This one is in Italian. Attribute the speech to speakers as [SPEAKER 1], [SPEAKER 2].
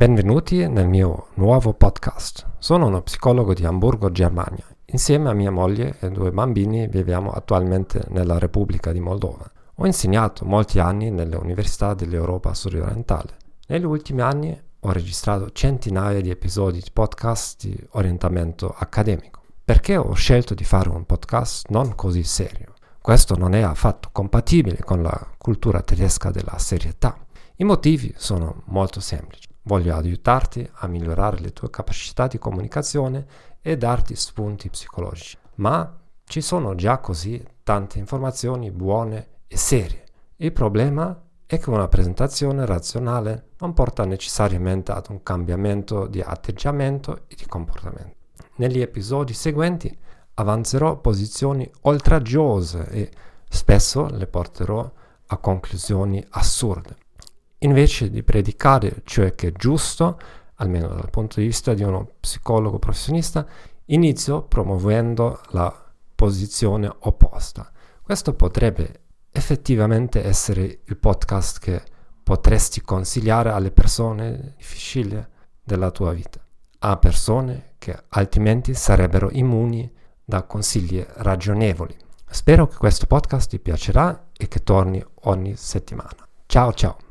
[SPEAKER 1] Benvenuti nel mio nuovo podcast. Sono uno psicologo di Hamburgo, Germania. Insieme a mia moglie e due bambini viviamo attualmente nella Repubblica di Moldova. Ho insegnato molti anni nelle università dell'Europa sudorientale. Negli ultimi anni ho registrato centinaia di episodi di podcast di orientamento accademico. Perché ho scelto di fare un podcast non così serio? Questo non è affatto compatibile con la cultura tedesca della serietà. I motivi sono molto semplici. Voglio aiutarti a migliorare le tue capacità di comunicazione e darti spunti psicologici. Ma ci sono già così tante informazioni buone e serie. Il problema è che una presentazione razionale non porta necessariamente ad un cambiamento di atteggiamento e di comportamento. Negli episodi seguenti avanzerò posizioni oltraggiose e spesso le porterò a conclusioni assurde invece di predicare ciò che è giusto, almeno dal punto di vista di uno psicologo professionista, inizio promuovendo la posizione opposta. Questo potrebbe effettivamente essere il podcast che potresti consigliare alle persone difficili della tua vita, a persone che altrimenti sarebbero immuni da consigli ragionevoli. Spero che questo podcast ti piacerà e che torni ogni settimana. Ciao ciao!